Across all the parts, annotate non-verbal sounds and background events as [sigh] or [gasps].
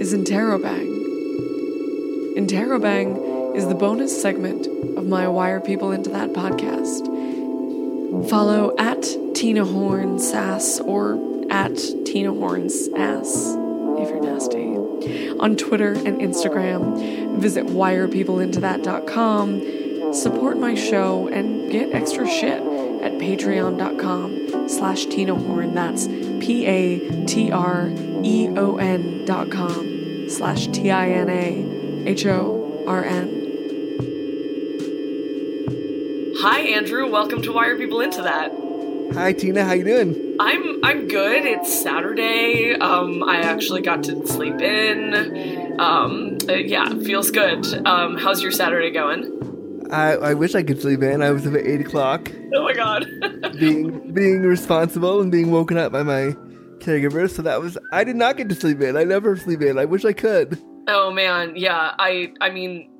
is Interrobang. Interrobang is the bonus segment of my Why Are People Into That podcast. Follow at Tina Horn Sass or at Tina Horn's Ass if you're nasty. On Twitter and Instagram, visit whyarepeopleintothat.com, support my show, and get extra shit at patreon.com slash Tina Horn. That's P-A-T-R-E-O-N dot com slash T-I-N-A-H-O-R-N. Hi, Andrew. Welcome to Why Are People Into That. Hi Tina, how you doing? I'm I'm good. It's Saturday. Um, I actually got to sleep in. Um, uh, yeah, feels good. Um, how's your Saturday going? I, I wish I could sleep in. I was up at eight o'clock, Oh my god. [laughs] being being responsible and being woken up by my caregiver. So that was I did not get to sleep in. I never sleep in. I wish I could. oh man, yeah. I I mean,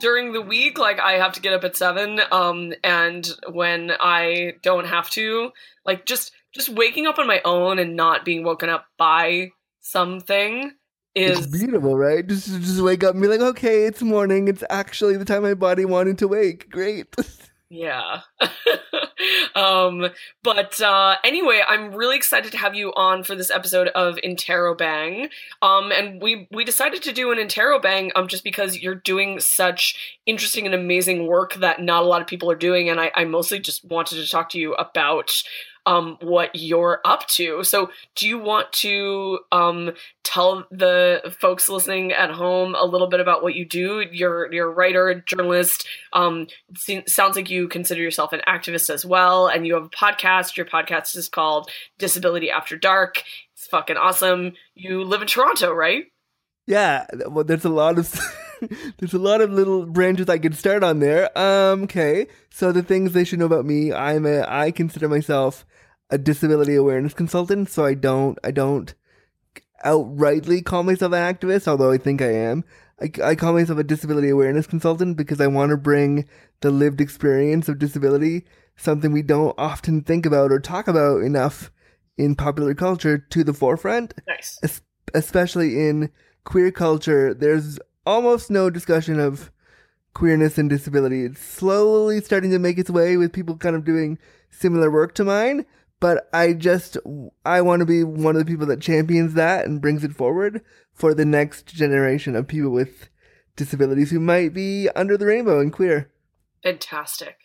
during the week, like I have to get up at seven. Um, and when I don't have to, like just just waking up on my own and not being woken up by something It's beautiful, right? Just just wake up and be like, okay, it's morning. It's actually the time my body wanted to wake. Great. [laughs] Yeah. [laughs] um, but uh, anyway, I'm really excited to have you on for this episode of Interrobang. Um, and we we decided to do an Interrobang um just because you're doing such interesting and amazing work that not a lot of people are doing, and I, I mostly just wanted to talk to you about um what you're up to. So do you want to um tell the folks listening at home a little bit about what you do? You're you're a writer, journalist, um se- sounds like you consider yourself an activist as well and you have a podcast your podcast is called disability after dark it's fucking awesome you live in toronto right Yeah, well, there's a lot of [laughs] [laughs] there's a lot of little branches I could start on there. Um, okay, so the things they should know about me: I'm a I consider myself a disability awareness consultant. So I don't I don't outrightly call myself an activist, although I think I am. I, I call myself a disability awareness consultant because I want to bring the lived experience of disability, something we don't often think about or talk about enough in popular culture, to the forefront nice es- especially in queer culture, there's almost no discussion of queerness and disability. It's slowly starting to make its way with people kind of doing similar work to mine, but I just I want to be one of the people that champions that and brings it forward for the next generation of people with disabilities who might be under the rainbow and queer. fantastic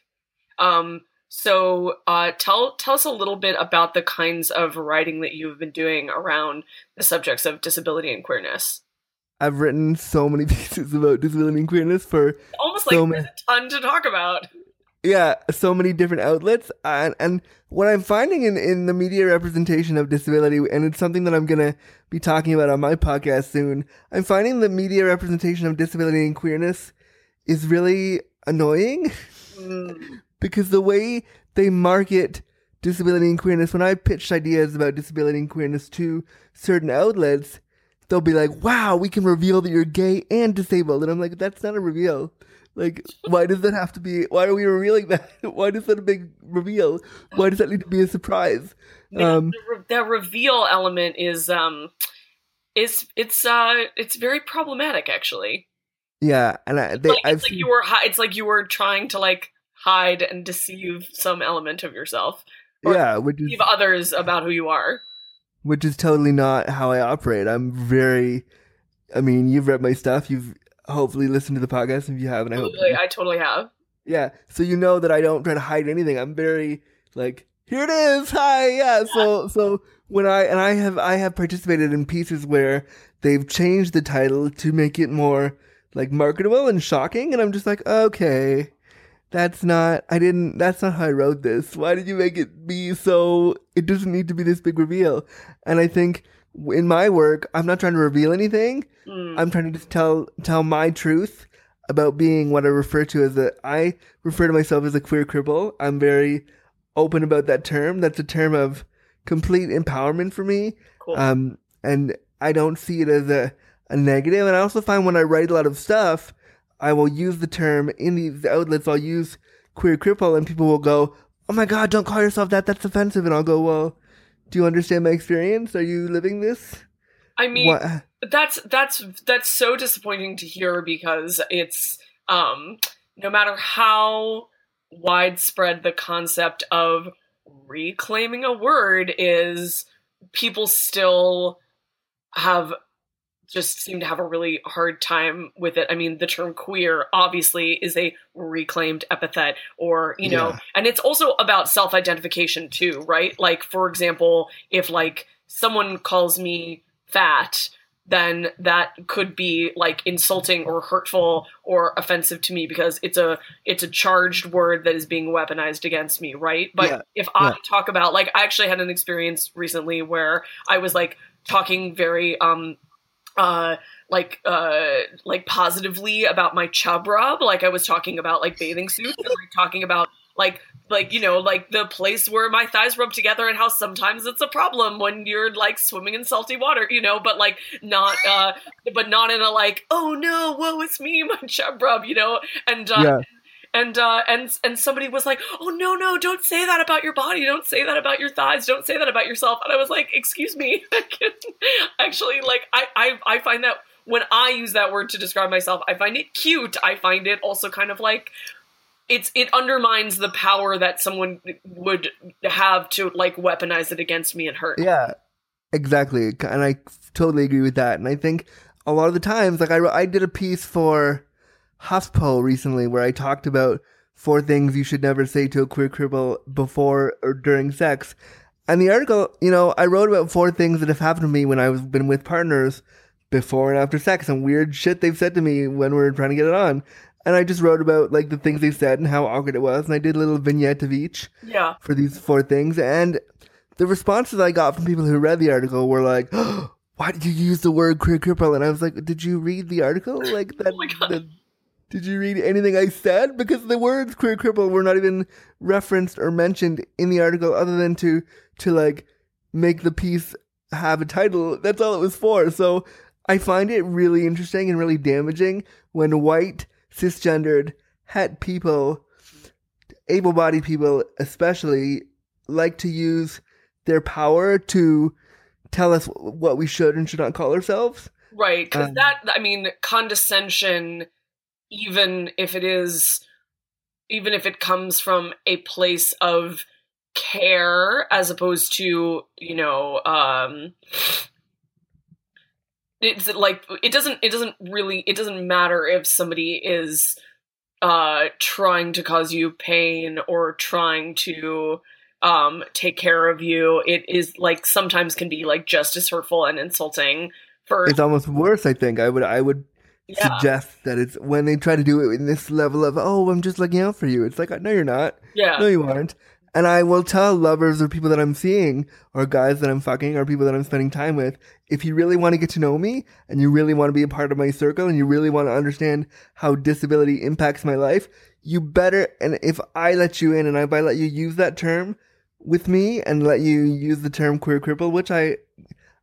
um so uh tell tell us a little bit about the kinds of writing that you've been doing around the subjects of disability and queerness I've written so many [laughs] pieces about disability and queerness for almost So like many- a ton to talk about yeah, so many different outlets, and and what I'm finding in in the media representation of disability, and it's something that I'm gonna be talking about on my podcast soon. I'm finding the media representation of disability and queerness is really annoying Mm, [laughs] because the way they market disability and queerness, when I pitched ideas about disability and queerness to certain outlets, they'll be like, "Wow, we can reveal that you're gay and disabled," and I'm like, "That's not a reveal." Like, why does that have to be? Why are we revealing that? [laughs] Why is that a big reveal? Why does that need to be a surprise? Yeah, Um, re- the reveal element is um is it's uh it's very problematic actually Yeah, and I, they, like, it's like seen, you were hi- it's like you were trying to like hide and deceive some element of yourself yeah, which is deceive others about who you are which is totally not how I operate. I'm very, I mean, you've read my stuff. You've hopefully listened to the podcast. If you haven't, I hope. i totally have Yeah, so you know that I don't try to hide anything. I'm very like here it is. Hi, yeah. So so when I and I have I have participated in pieces where they've changed the title to make it more like marketable and shocking, and I'm just like, okay, that's not. I didn't. That's not how I wrote this. Why did you make it be so? It doesn't need to be this big reveal. And I think in my work, I'm not trying to reveal anything. Mm. I'm trying to just tell tell my truth about being what I refer to as a. I refer to myself as a queer cripple. I'm very open about that term. That's a term of complete empowerment for me. Cool. Um, and I don't see it as a, a negative. And I also find when I write a lot of stuff, I will use the term in these outlets. I'll use queer cripple, and people will go, "Oh my god, don't call yourself that. That's offensive." And I'll go, "Well, do you understand my experience? Are you living this?" I mean, What? that's that's that's so disappointing to hear because it's um no matter how widespread the concept of reclaiming a word is people still have just seem to have a really hard time with it. I mean, the term queer obviously is a reclaimed epithet or, you know, Yeah. and it's also about self-identification too, right? Like for example, if like someone calls me fat, then that could be like insulting or hurtful or offensive to me because it's a it's a charged word that is being weaponized against me, right? But Yeah. if I Yeah. talk about like I actually had an experience recently where I was like talking very um uh like uh like positively about my chub rub. Like i was talking about like bathing suits and like talking about like like you know like the place where my thighs rub together and how sometimes it's a problem when you're like swimming in salty water you know? But like not uh but not in a like oh no woe it's me my chub rub you know? And uh yeah, and uh and and somebody was like oh no no don't say that about your body. Don't say that about your thighs. Don't say that about yourself. And i was like excuse me. [laughs] Actually like I, I i find that when i use that word to describe myself i find it cute. I find it also kind of like it's it undermines the power that someone would have to like weaponize it against me and hurt. Yeah, exactly. And I totally agree with that. And I think a lot of the times, like I, I did a piece for HuffPo recently where I talked about four things you should never say to a queer cripple before or during sex. And the article, you know, I wrote about four things that have happened to me when I've been with partners before and after sex and weird shit they've said to me when we are trying to get it on. And I just wrote about like the things they said and how awkward it was. And I did a little vignette of each yeah for these four things. And the responses I got from people who read the article were like, [gasps] why did you use the word queer cripple? And I was like, did you read the article? Like that, [laughs] Oh my God. that- did you read anything I said? Because the words queer cripple were not even referenced or mentioned in the article other than to, to like make the piece have a title. That's all it was for. So I find it really interesting and really damaging when white, cisgendered, het people, able bodied people especially, like to use their power to tell us what we should and should not call ourselves. Right, because Um, that I mean condescension, even if it is, even if it comes from a place of care as opposed to you know, um, it's like it doesn't it doesn't really it doesn't matter if somebody is uh trying to cause you pain or trying to um take care of you it is like sometimes can be like just as hurtful and insulting for It's almost worse, I think. I would I would yeah suggest that it's when they try to do it in this level of, oh, I'm just looking out for you. It's like, uh, no, you're not. yeah No, you aren't. And I will tell lovers or people that I'm seeing or guys that I'm fucking or people that I'm spending time with, if you really want to get to know me and you really want to be a part of my circle and you really want to understand how disability impacts my life, you better, and if I let you in and if I let you use that term with me and let you use the term queer cripple, which I,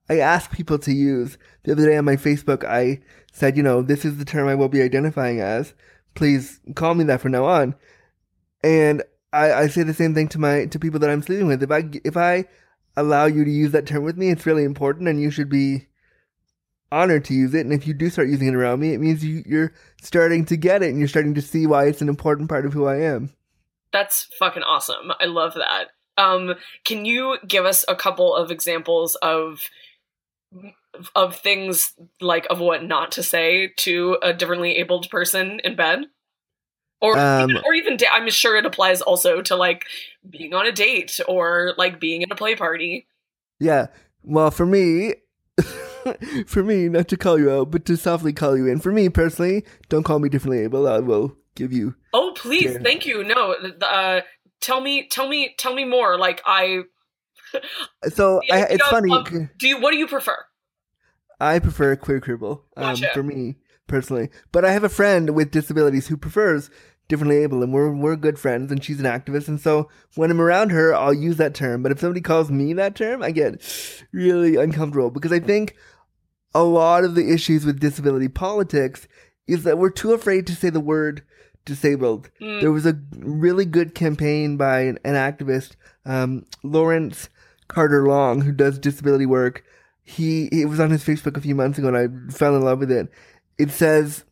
I ask people to use. The other day on my Facebook, I said, you know, this is the term I will be identifying as. Please call me that from now on. And I, I say the same thing to my to people that I'm sleeping with. If I if I allow you to use that term with me, it's really important, and you should be honored to use it. And if you do start using it around me, it means you, you're starting to get it, and you're starting to see why it's an important part of who I am. That's fucking awesome. I love that. Um, can you give us a couple of examples of of things like of what not to say to a differently abled person in bed? or Um, even, or even da- I'm sure it applies also to like being on a date or like being in a play party. Yeah. Well, for me, [laughs] for me, not to call you out, but to softly call you in. For me personally, don't call me differently able. I will give you. Oh, please, thank you. No, uh, tell me, tell me, tell me more. Like I, So [laughs] I, it's funny. of- do you? What do you prefer? I prefer queer cripple um, Gotcha. for me personally, but I have a friend with disabilities who prefers differently able, and we're we're good friends, and she's an activist, and so when I'm around her, I'll use that term. But if somebody calls me that term, I get really uncomfortable because I think a lot of the issues with disability politics is that we're too afraid to say the word disabled. Mm. There was a really good campaign by an, an activist, um, Lawrence Carter Long, who does disability work. He it was on his Facebook a few months ago, and I fell in love with it. It says,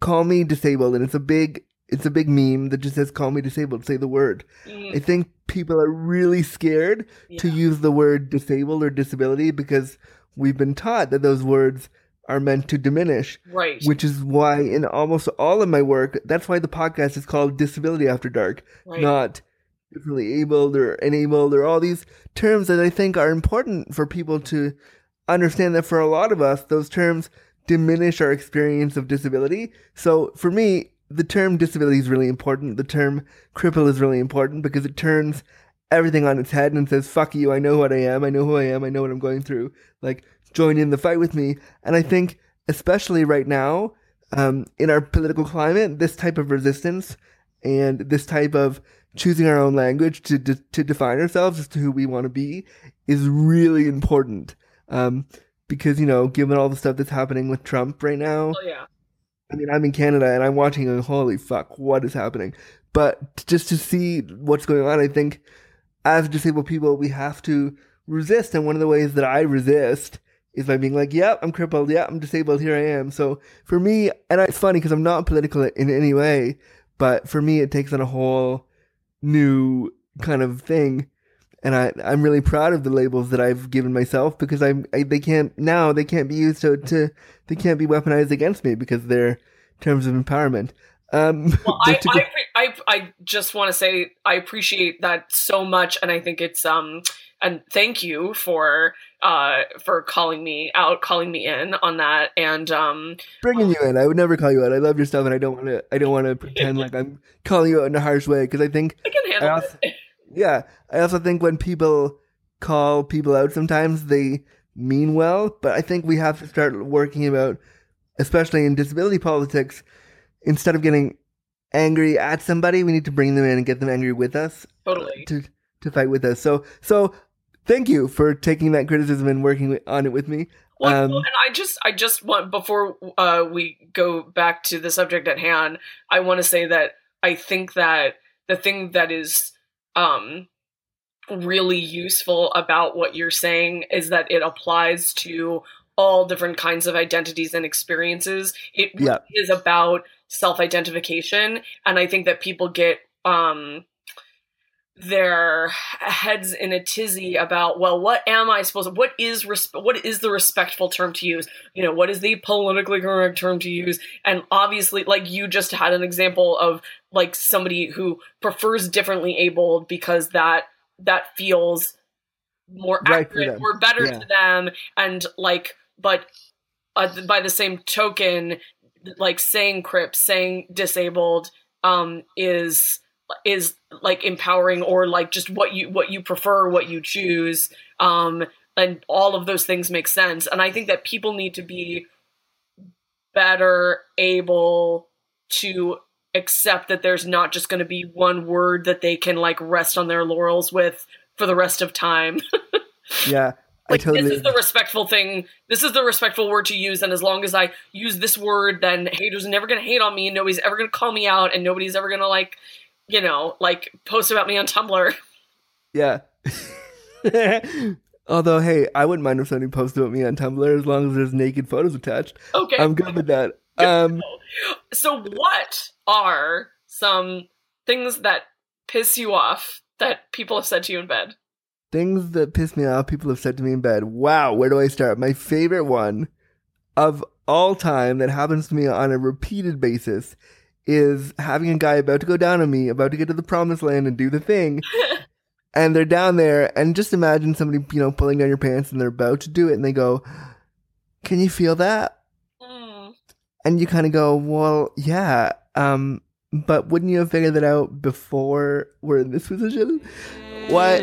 "Call me disabled," and it's a big it's a big meme that just says "Call me disabled." Say the word. Mm, I think people are really scared to use the word disabled or disability because we've been taught that those words are meant to diminish right. which is why in almost all of my work, that's why the podcast is called Disability After Dark, right. not differently abled or enabled or all these terms that I think are important for people to understand that for a lot of us, those terms diminish our experience of disability. So for me, the term disability is really important. The term cripple is really important because it turns everything on its head and says, fuck you, I know what I am, I know who I am, I know what I'm going through. Like, join in the fight with me. And I think, especially right now, um, in our political climate, this type of resistance and this type of choosing our own language to de- to define ourselves as to who we want to be is really important. Um, because you know, given all the stuff that's happening with Trump right now, Oh, yeah. I mean, I'm in Canada and I'm watching and holy fuck, what is happening? But just to see what's going on, I think as disabled people, we have to resist. And one of the ways that I resist is by being like, yep, I'm crippled. Yeah, I'm disabled. Here I am. So for me, and it's funny because I'm not political in any way, but for me, it takes on a whole new kind of thing. And I, I'm really proud of the labels that I've given myself because I'm, I, they can't, now they can't be used to, to, they can't be weaponized against me because they're terms of empowerment. Um, [laughs] Well, I, just I, I, I just want to say I appreciate that so much, and I think it's um, and thank you for uh for calling me out, calling me in on that, and um, bringing you in. I would never call you out. I love your stuff, and I don't want to. I don't want to pretend like I'm calling you out in a harsh way because I think, I can handle I also- it. [laughs] yeah, I also think when people call people out, sometimes they mean well, but I think we have to start working about, especially in disability politics, instead of getting angry at somebody, we need to bring them in and get them angry with us Totally. to to fight with us. So so. Thank you for taking that criticism and working on it with me. Well, Um, and I just, I just want before uh, we go back to the subject at hand, I want to say that I think that the thing that is um, really useful about what you're saying is that it applies to all different kinds of identities and experiences. It really Yeah. is about self-identification, and I think that people get um, their heads in a tizzy about well what am i supposed to what is res- what is the respectful term to use? You know what is the politically correct term to use? And obviously like you just had an example of like somebody who prefers differently abled because that that feels more Right accurate or better Yeah. to them. And like but uh, by the same token like saying crip saying disabled um is is like empowering or like just what you what you prefer what you choose um and all of those things make sense and i think that people need to be better able to accept that there's not just going to be one word that they can like rest on their laurels with for the rest of time [laughs] Yeah, I like totally. this is the respectful thing this is the respectful word to use and as long as i use this word then haters are never gonna hate on me and nobody's ever gonna call me out and nobody's ever gonna like you know like post about me on tumblr Yeah. [laughs] Although, hey, I wouldn't mind if somebody posted about me on Tumblr as long as there's naked photos attached. okay I'm good with that. Um, so what are some things that piss you off that people have said to you in bed things that piss me off, people have said to me in bed. Wow, where do I start? My favorite one of all time that happens to me on a repeated basis is having a guy about to go down on me, about to get to the promised land and do the thing. [laughs] and they're down there, and just imagine somebody, you know, pulling down your pants and they're about to do it, and they go, Can you feel that? Mm. And you kind of go, Well, yeah. Um, but wouldn't you have figured that out before we're in this position? What?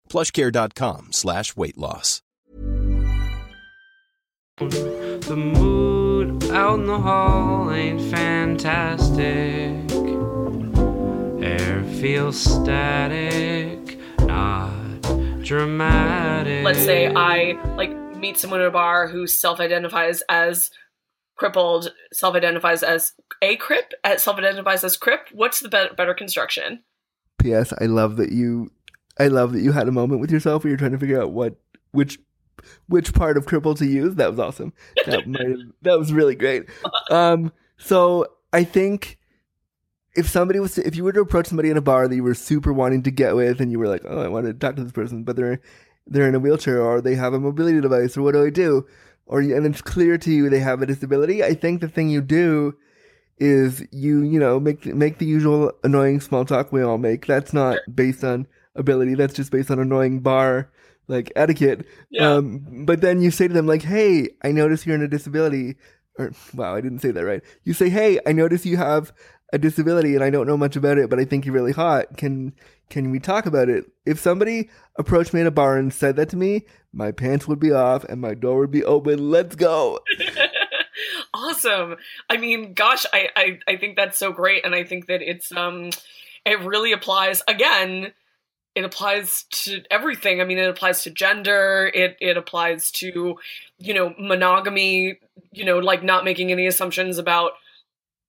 plushcare.com slash weight loss. The mood out in the hall ain't fantastic. Air feels static, not dramatic. let's say I like meet someone at a bar who self-identifies as crippled, self-identifies as a crip, uh, self-identifies as crip. What's the be- better construction? P.S. I love that you, I love that you had a moment with yourself where you're trying to figure out what, which, which part of cripple to use. That was awesome. That have, that was really great. Um, so I think if somebody was, to, if you were to approach somebody in a bar that you were super wanting to get with, and you were like, oh, I want to talk to this person, but they're, they're in a wheelchair or they have a mobility device, or what do I do? Or and it's clear to you they have a disability. I think the thing you do is you you know make make the usual annoying small talk we all make. That's not based on ability. That's just based on annoying bar like etiquette. Yeah. Um, but then you say to them like, "Hey, I notice you're in a disability." Or wow, I didn't say that right. You say, "Hey, I notice you have a disability, and I don't know much about it, but I think you're really hot. Can can we talk about it?" If somebody approached me at a bar and said that to me, my pants would be off and my door would be open. Let's go. [laughs] awesome. I mean, gosh, I, I I think that's so great, and I think that it's um, it really applies again. It applies to everything. I mean, it applies to gender. It it applies to, you know, monogamy. You know, like not making any assumptions about,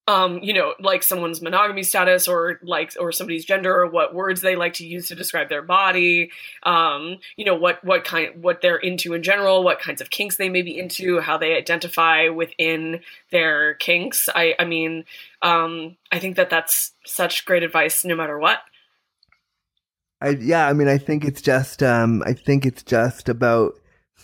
um, you know, like someone's monogamy status or like or somebody's gender or what words they like to use to describe their body. Um, you know, what what kind what they're into in general, what kinds of kinks they may be into, how they identify within their kinks. I I mean, um, I think that that's such great advice, no matter what. I yeah, I mean, I think it's just um, I think it's just about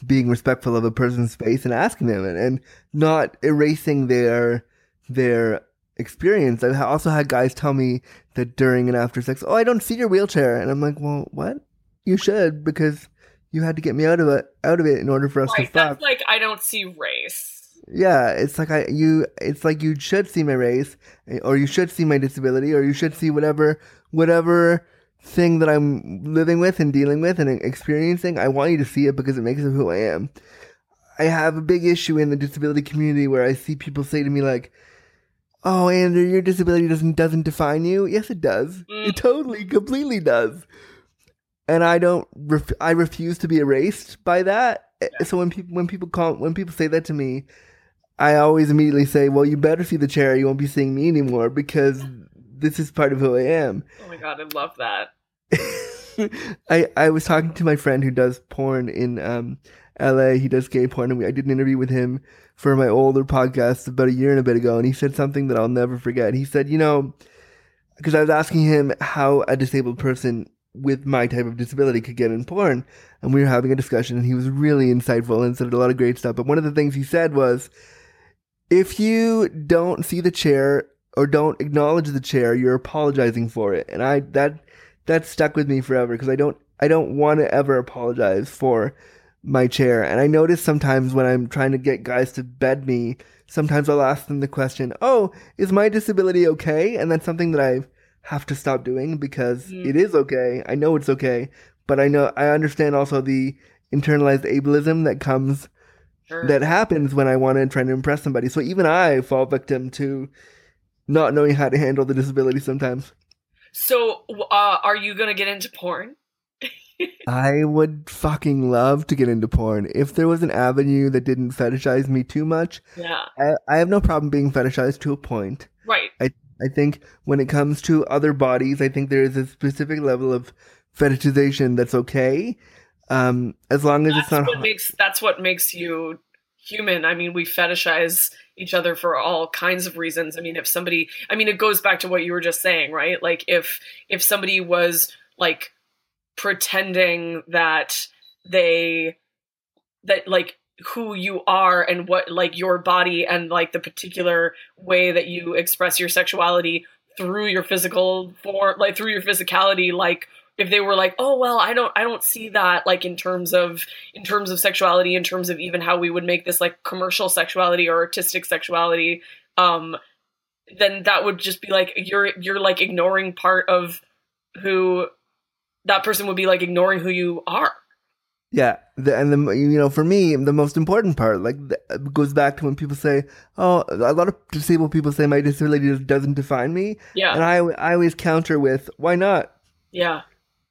being respectful of a person's space and asking them and, and not erasing their their experience. I've also had guys tell me that during and after sex, oh, I don't see your wheelchair, and I'm like, well, what? You should because you had to get me out of it out of it in order for us Right, to fuck. that's like I don't see race. Yeah, it's like I you it's like you should see my race or you should see my disability or you should see whatever whatever thing that I'm living with and dealing with and experiencing. I want you to see it because it makes it who I am. I have a big issue in the disability community where I see people say to me like, "Oh, Andrew, your disability doesn't doesn't define you." Yes, it does. Mm. It totally, completely does. And I don't. Ref- I refuse to be erased by that. So when people when people call when people say that to me, I always immediately say, "Well, you better see the chair. You won't be seeing me anymore because this is part of who I am." Oh my god, I love that. [laughs] I I was talking to my friend who does porn in um LA. He does gay porn, and we, I did an interview with him for my older podcast about a year and a bit ago, and he said something that I'll never forget. He said, "You know," because I was asking him how a disabled person with my type of disability could get in porn, and we were having a discussion, and he was really insightful and said a lot of great stuff. But one of the things he said was, if you don't see the chair or don't acknowledge the chair, you're apologizing for it. And I that that stuck with me forever because I don't I don't want to ever apologize for my chair. And I notice sometimes when I'm trying to get guys to bed me, sometimes I'll ask them the question, "Oh, is my disability okay?" And that's something that I have to stop doing because Mm. it is okay. I know it's okay, but I know I understand also the internalized ableism that comes Sure. that happens when I want to try to impress somebody. So even I fall victim to not knowing how to handle the disability sometimes. So, uh, are you gonna get into porn? [laughs] I would fucking love to get into porn. If there was an avenue that didn't fetishize me too much, Yeah. I, I have no problem being fetishized to a point. Right. I I think when it comes to other bodies, I think there is a specific level of fetishization that's okay. Um, as long as it's not what makes that's what makes you human. I mean, we fetishize each other for all kinds of reasons. I mean, if somebody, I mean, it goes back to what you were just saying, right? Like if if somebody was like pretending that they that like who you are and what like your body and like the particular way that you express your sexuality through your physical form like through your physicality like if they were like oh well i don't i don't see that like in terms of in terms of sexuality in terms of even how we would make this like commercial sexuality or artistic sexuality um then that would just be like you're you're like ignoring part of who that person would be like ignoring who you are. Yeah, the, and the you know for me the most important part like the, goes back to when people say, "Oh, a lot of disabled people say my disability doesn't define me," yeah. And I I always counter with, "Why not? yeah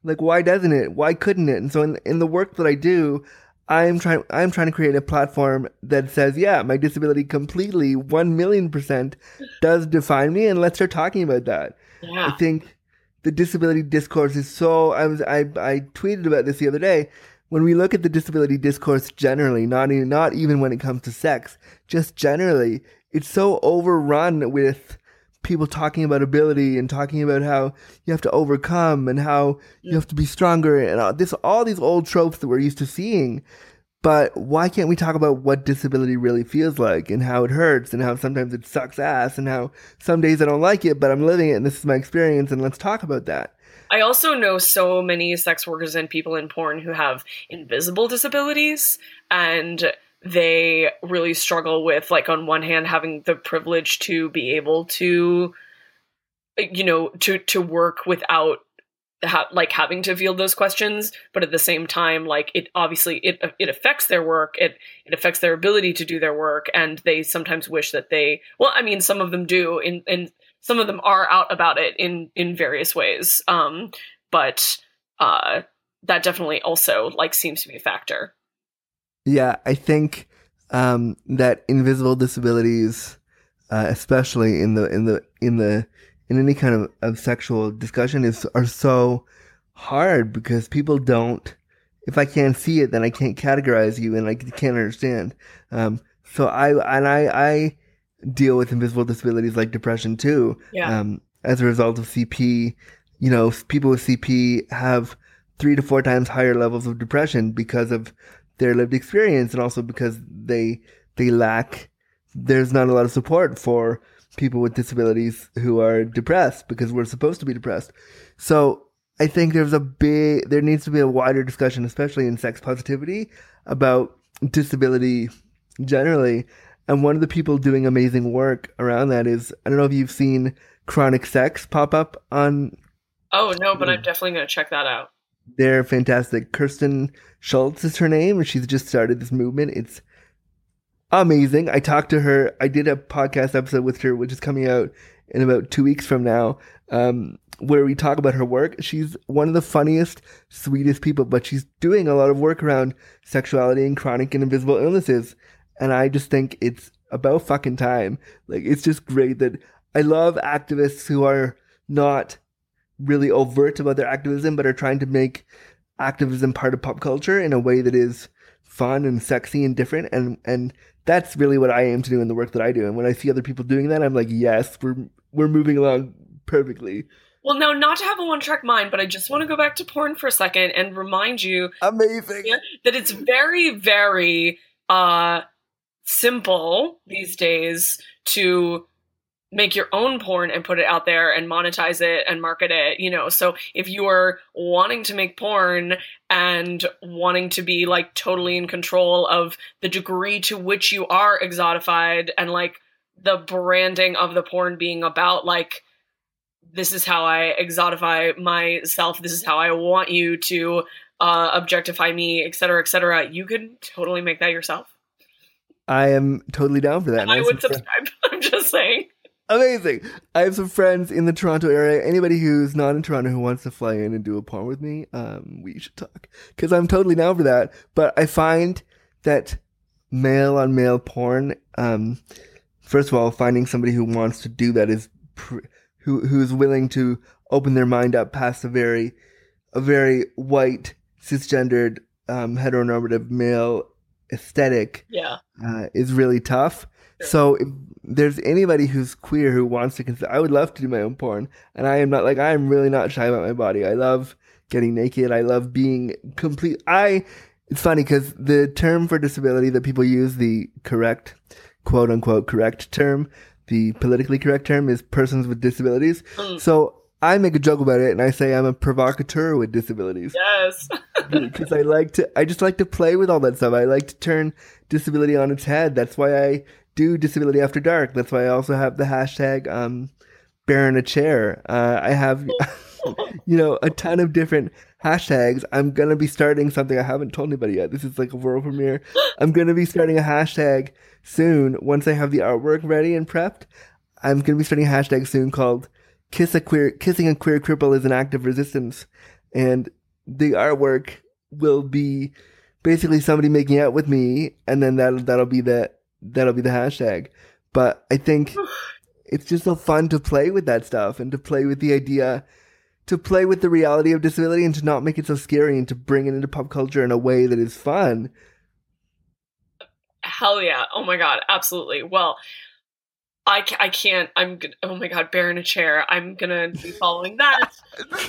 Like why doesn't it? Why couldn't it?" And so in in the work that I do, I'm trying I'm trying to create a platform that says, "Yeah, my disability completely one million percent does define me," and let's start talking about that. yeah I think the disability discourse is so. I was I I tweeted about this the other day. When we look at the disability discourse generally, not even not even when it comes to sex, just generally, it's so overrun with people talking about ability and talking about how you have to overcome and how you have to be stronger and all this all these old tropes that we're used to seeing. But why can't we talk about what disability really feels like and how it hurts and how sometimes it sucks ass and how some days I don't like it, but I'm living it and this is my experience and let's talk about that. I also know so many sex workers and people in porn who have invisible disabilities and they really struggle with like on one hand having the privilege to be able to you know to to work without ha- like having to field those questions but at the same time like it obviously it it affects their work it it affects their ability to do their work and they sometimes wish that they well i mean some of them do in in some of them are out about it in in various ways um but uh that definitely also like seems to be a factor Yeah, I think um, that invisible disabilities, uh, especially in the in the in the in any kind of, of sexual discussion, is are so hard because people don't. If I can't see it, then I can't categorize you, and I can't understand. Um, so I and I I deal with invisible disabilities like depression too. yeah Um, as a result of CP, you know, people with CP have three to four times higher levels of depression because of their lived experience and also because they they lack there's not a lot of support for people with disabilities who are depressed because we're supposed to be depressed. So I think there's a big there needs to be a wider discussion, especially in sex positivity, about disability generally. And one of the people doing amazing work around that is I don't know if you've seen chronic sex pop up on oh no but i'm mm. definitely gonna check that out they're fantastic. Kirsten Schultz is her name, and she's just started this movement. It's amazing. I talked to her. I did a podcast episode with her, which is coming out in about two weeks from now, um, where we talk about her work. She's one of the funniest, sweetest people, but she's doing a lot of work around sexuality and chronic and invisible illnesses. And I just think it's about fucking time. Like, it's just great that I love activists who are not really overt about their activism, but are trying to make activism part of pop culture in a way that is fun and sexy and different. And and that's really what I aim to do in the work that I do. And when I see other people doing that, I'm like, yes, we're we're moving along perfectly. well no not to have a one track mind but i just want to go back to porn for a second and remind you Amazing. That it's very very uh simple these days to make your own porn and put it out there and monetize it and market it you know. So if you are wanting to make porn and wanting to be like totally in control of the degree to which you are exotified and like the branding of the porn being about like this is how i exotify myself this is how i want you to uh, objectify me et cetera et cetera you can totally make that yourself. I am totally down for that. and i would subscribe. [laughs] I'm just saying Amazing. I have some friends in the Toronto area. Anybody who's not in Toronto who wants to fly in and do a porn with me, um, we should talk. Because I'm totally down for that. But I find that male on male porn, um, first of all, finding somebody who wants to do that is pr- who who's willing to open their mind up past a very a very white cisgendered um, heteronormative male aesthetic Yeah. uh, is really tough. [laughs] So if there's anybody who's queer who wants to consider, I would love to do my own porn, and I am not like I am really not shy about my body. I love getting naked. I love being complete. I. It's funny because the term for disability that people use, the correct, quote unquote, correct term, the politically correct term is persons with disabilities. Mm. So I make a joke about it and I say I'm a provocateur with disabilities Yes. [laughs] because I like to I just like to play with all that stuff. I like to turn disability on its head. That's why I do disability after dark. That's why I also have the hashtag um bear in a chair. Uh, I have [laughs] you know a ton of different hashtags. I'm gonna be starting something I haven't told anybody yet. This is like a world premiere. [gasps] I'm gonna be starting a hashtag soon once I have the artwork ready and prepped. I'm gonna be starting a hashtag soon called "Kiss a queer kissing a queer cripple is an act of resistance," and the artwork will be basically somebody making out with me, and then that that'll be the that'll be the hashtag. But I think [sighs] it's just so fun to play with that stuff and to play with the idea, to play with the reality of disability, and to not make it so scary, and to bring it into pop culture in a way that is fun. Hell yeah. Oh my god, absolutely. Well, I, ca- I can't. I'm gonna. Oh my god, bear in a chair. I'm gonna be following that.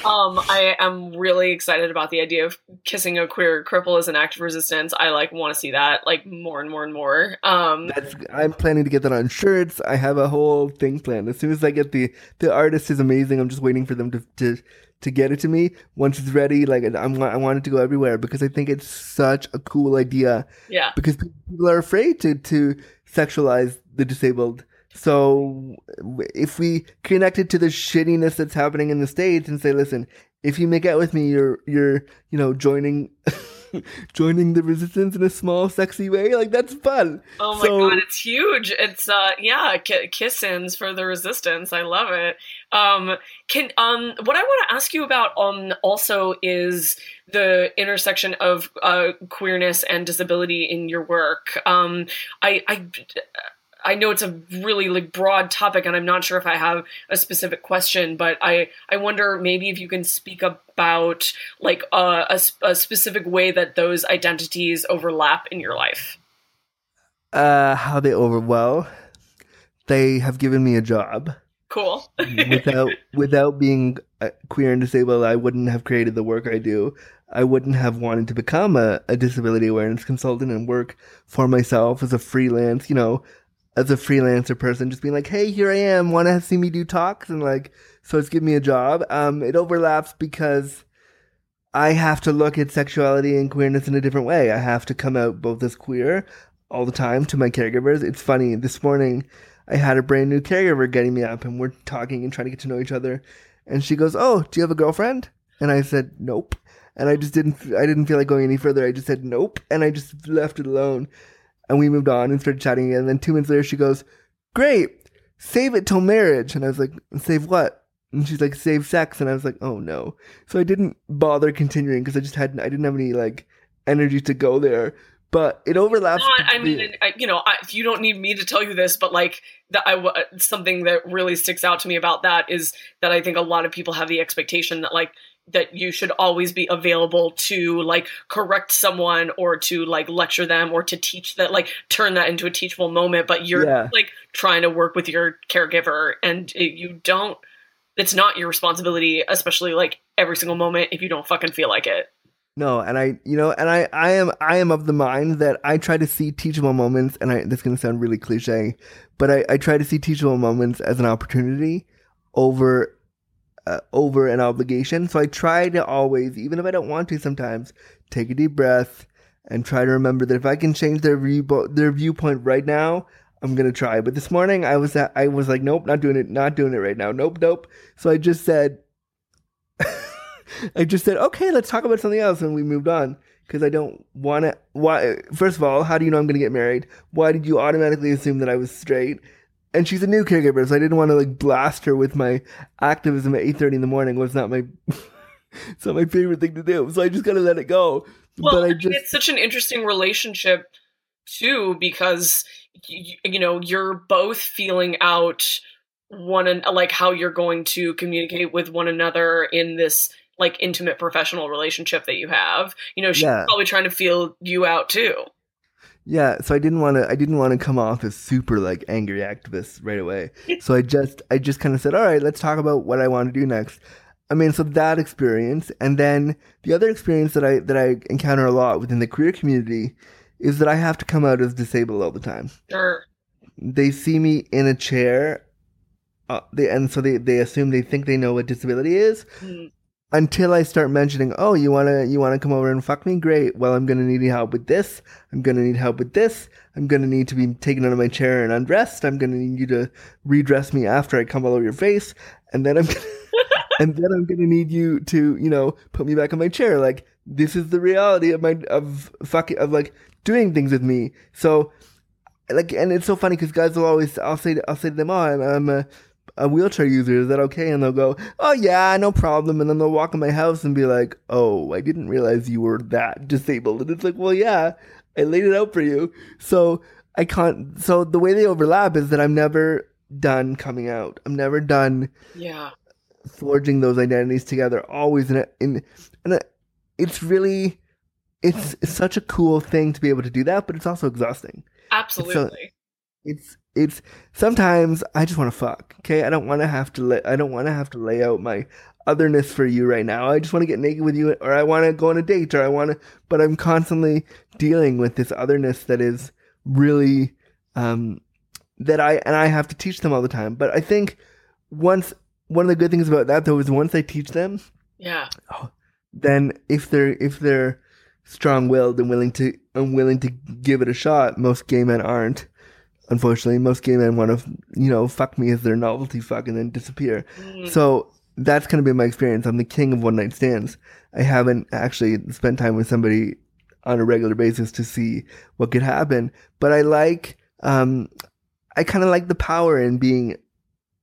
Um, I am really excited about the idea of kissing a queer cripple as an act of resistance. I like want to see that like more and more and more. Um, That's, I'm planning to get that on shirts. I have a whole thing planned. As soon as I get the the artist is amazing. I'm just waiting for them to to, to get it to me. Once it's ready, like I'm I want it to go everywhere because I think it's such a cool idea. yeah. Because people are afraid to to sexualize the disabled. So if we connect it to the shittiness that's happening in the states and say, listen, if you make out with me, you're you're you know joining. [laughs] joining the resistance in a small sexy way like that's fun Oh my So- god, it's huge. It's uh yeah, k- kiss-ins for the resistance. I love it. Um can um what I want to ask you about um also is the intersection of uh queerness and disability in your work. Um I I I know it's a really like broad topic and I'm not sure if I have a specific question, but I I wonder maybe if you can speak about like a, s- a specific way that those identities overlap in your life. uh how they over well they have given me a job Cool. [laughs] without without being uh, queer and disabled i wouldn't have created the work i do i wouldn't have wanted to become a, a disability awareness consultant and work for myself as a freelance you know as a freelancer person just being like hey here i am want to see me do talks and like so it's given me a job um it overlaps because I have to look at sexuality and queerness in a different way. I have to come out both as queer all the time to my caregivers. It's funny. This morning, I had a brand new caregiver getting me up, and we're talking and trying to get to know each other. And she goes, "Oh, do you have a girlfriend?" And I said, "Nope." And I just didn't. I didn't feel like going any further. I just said, "Nope," and I just left it alone. And we moved on and started chatting. And then two minutes later, she goes, "Great, save it till marriage." And I was like, "Save what?" And she's like, "Save sex." And I was like, "Oh no." So I didn't bother continuing because I just hadn't. I didn't have any like energy to go there. But it overlaps. Not, I mean, I, you know, I, you don't need me to tell you this, but like that, I something that really sticks out to me about that is that I think a lot of people have the expectation that like that you should always be available to like correct someone or to like lecture them or to teach that like turn that into a teachable moment but you're Yeah. like trying to work with your caregiver and it, you don't it's not your responsibility especially like every single moment if you don't fucking feel like it No, and I, you know, and I, I am, I am of the mind that I try to see teachable moments, and I, this is going to sound really cliche, but I, I try to see teachable moments as an opportunity over, uh, over an obligation. So I try to always, even if I don't want to, sometimes take a deep breath and try to remember that if I can change their view, their viewpoint right now, I'm gonna try. But this morning I was, at, I was like, nope, not doing it, not doing it right now, nope, nope. So I just said, [laughs] I just said, okay, let's talk about something else, and we moved on because I don't want to. Why? First of all, how do you know I'm to get married? Why did you automatically assume that I was straight? And she's a new caregiver, so I didn't want to like blast her with my activism at eight thirty in the morning. Was not my it's [laughs] not my favorite thing to do. So I just gotta let it go. Well, but I just it's such an interesting relationship too because you, you know you're both feeling out one and like how you're going to communicate with one another in this like intimate professional relationship that you have. You know, she's Yeah. probably trying to feel you out too. Yeah, so I didn't want to. I didn't want to come off as super like angry activist right away. [laughs] So I just, I just kind of said, "All right, let's talk about what I want to do next." I mean, so that experience, and then the other experience that I that I encounter a lot within the queer community is that I have to come out as disabled all the time. Sure. They see me in a chair, uh, they and so they they assume they think they know what disability is, Mm. Until I start mentioning, oh, you wanna you wanna come over and fuck me? Great. Well, I'm gonna need help with this. I'm gonna need help with this. I'm gonna need to be taken out of my chair and undressed. I'm gonna need you to redress me after I come all over your face, and then I'm gonna, [laughs] and then I'm gonna need you to you know put me back in my chair. Like this is the reality of my of fucking of like doing things with me. So like, and it's so funny because guys will always I'll say I'll say to them, oh, I'm, I'm a a wheelchair user, is that okay? And they'll go, oh yeah, no problem. And then they'll walk in my house and be like, oh, I didn't realize you were that disabled. And it's like, well, yeah, I laid it out for you. So I can't. So the way they overlap is that I'm never done coming out. I'm never done Yeah. forging those identities together. Always in a, in and a, it's really it's, it's such a cool thing to be able to do that, but it's also exhausting Absolutely. it's it's sometimes I just want to fuck. Okay, I don't want to have to. Lay, I don't want to have to lay out my otherness for you right now. I just want to get naked with you, or I want to go on a date, or I want to. But I'm constantly dealing with this otherness that is really um, that I and I have to teach them all the time. But I think once one of the good things about that though is once I teach them, yeah. then if they're if they're strong-willed and willing to and willing to give it a shot, most gay men aren't. Unfortunately, most gay men want to you know fuck me as their novelty fuck and then disappear. Mm. So that's kind of been my experience. I'm the king of one night stands. I haven't actually spent time with somebody on a regular basis to see what could happen, but I like um I kind of like the power in being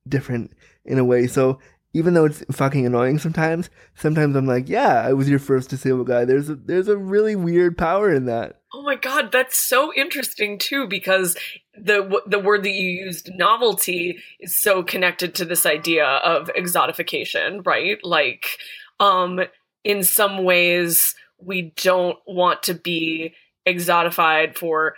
different in a way. So even though it's fucking annoying sometimes, sometimes I'm like, yeah, I was your first disabled guy. There's a, there's a really weird power in that. Oh my god, that's so interesting too because the the word that you used novelty is so connected to this idea of exotification, right? Like um in some ways we don't want to be exotified for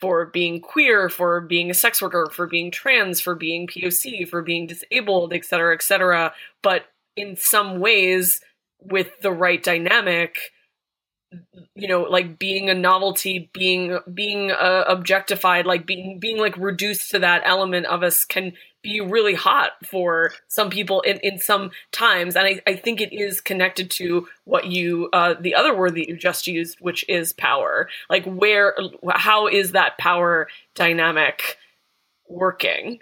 for being queer, for being a sex worker, for being trans, for being POC, for being disabled, et cetera, et cetera. But in some ways, with the right dynamic, you know like being a novelty being being uh, objectified like being being like reduced to that element of us can be really hot for some people in in some times and i, I think it is connected to what you uh the other word that you just used which is power like where how is that power dynamic working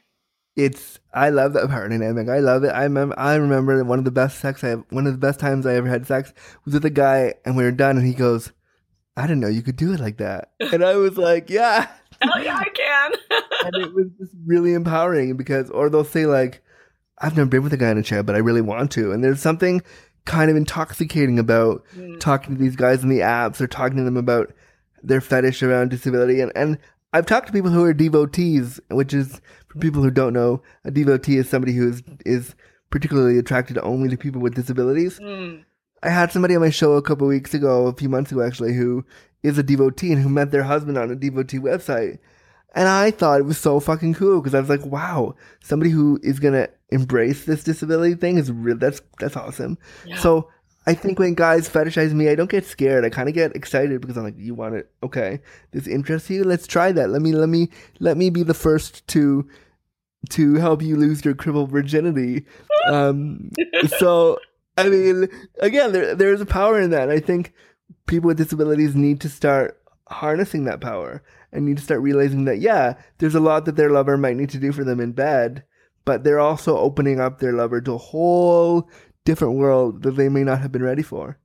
It's I love that power dynamic. I love it. I remember I remember one of the best sex I have, one of the best times I ever had sex was with a guy and we were done and he goes, I didn't know you could do it like that. And I was like, Yeah. yeah i can [laughs] and it was just really empowering because or they'll say like, I've never been with a guy in a chair, but I really want to. And there's something kind of intoxicating about Mm. talking to these guys in the apps or talking to them about their fetish around disability and, and I've talked to people who are devotees, which is for people who don't know, a devotee is somebody who is is particularly attracted only to people with disabilities. Mm. I had somebody on my show a couple weeks ago, a few months ago actually, who is a devotee and who met their husband on a devotee website. And I thought it was so fucking cool because I was like, wow, somebody who is gonna embrace this disability thing is real. That's that's awesome. Yeah. So I think when guys fetishize me, I don't get scared. I kind of get excited because I'm like, you want it? Okay, this interests you. Let's try that. Let me let me let me be the first to to help you lose your crippled virginity. Um, [laughs] so I mean, again, there there's a power in that. I think people with disabilities need to start harnessing that power and need to start realizing that yeah, there's a lot that their lover might need to do for them in bed, but they're also opening up their lover to a whole different world that they may not have been ready for.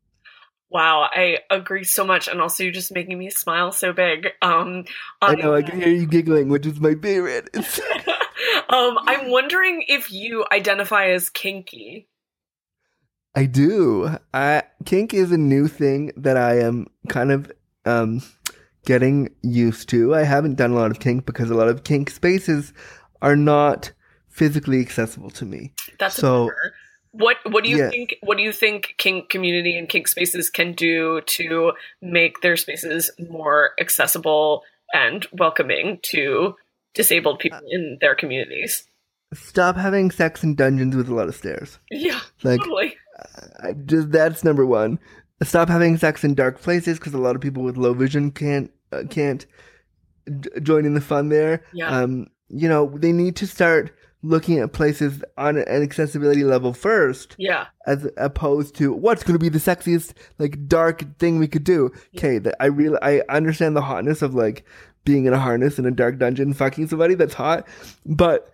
Wow, I agree so much, and also you're just making me smile so big. Um, I know I can hear you giggling, which is my favorite. [laughs] [laughs] Um, I'm wondering if you identify as kinky. I do. I kink is a new thing that I am kind of um getting used to. I haven't done a lot of kink because a lot of kink spaces are not physically accessible to me. That's So-. What what do you Yeah. think what do you think kink community and kink spaces can do to make their spaces more accessible and welcoming to disabled uh, people in their communities? Stop having sex in dungeons with a lot of stairs. Yeah, Like totally. I just that's number one. Stop having sex in dark places because a lot of people with low vision can't uh, can't d- join in the fun there. Yeah. Um, you know, they need to start looking at places on an accessibility level first, Yeah. as opposed to what's going to be the sexiest like dark thing we could do. Okay, that I really I understand the hotness of like being in a harness in a dark dungeon, fucking somebody that's hot, but.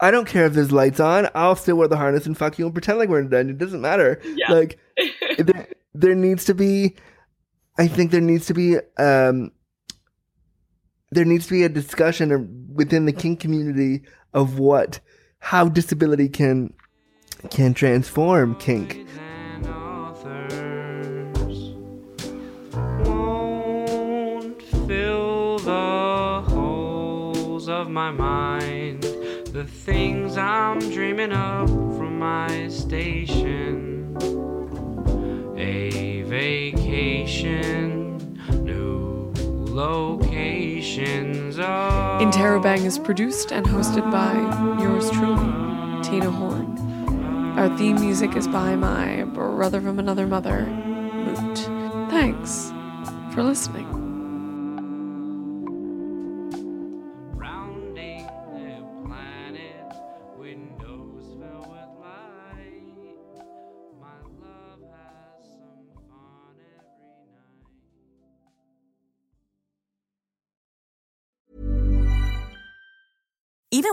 I don't care if there's lights on. I'll still wear the harness and fuck you and pretend like we're in a dungeon. It doesn't matter. Yeah. Like [laughs] there, there needs to be I think there needs to be um there needs to be a discussion within the kink community of what how disability can can transform kink. my mind. The things I'm dreaming of from my station. Interrobang is produced and hosted by yours truly, Tina Horn. Our theme music is by my brother from another mother, Moot. Thanks for listening.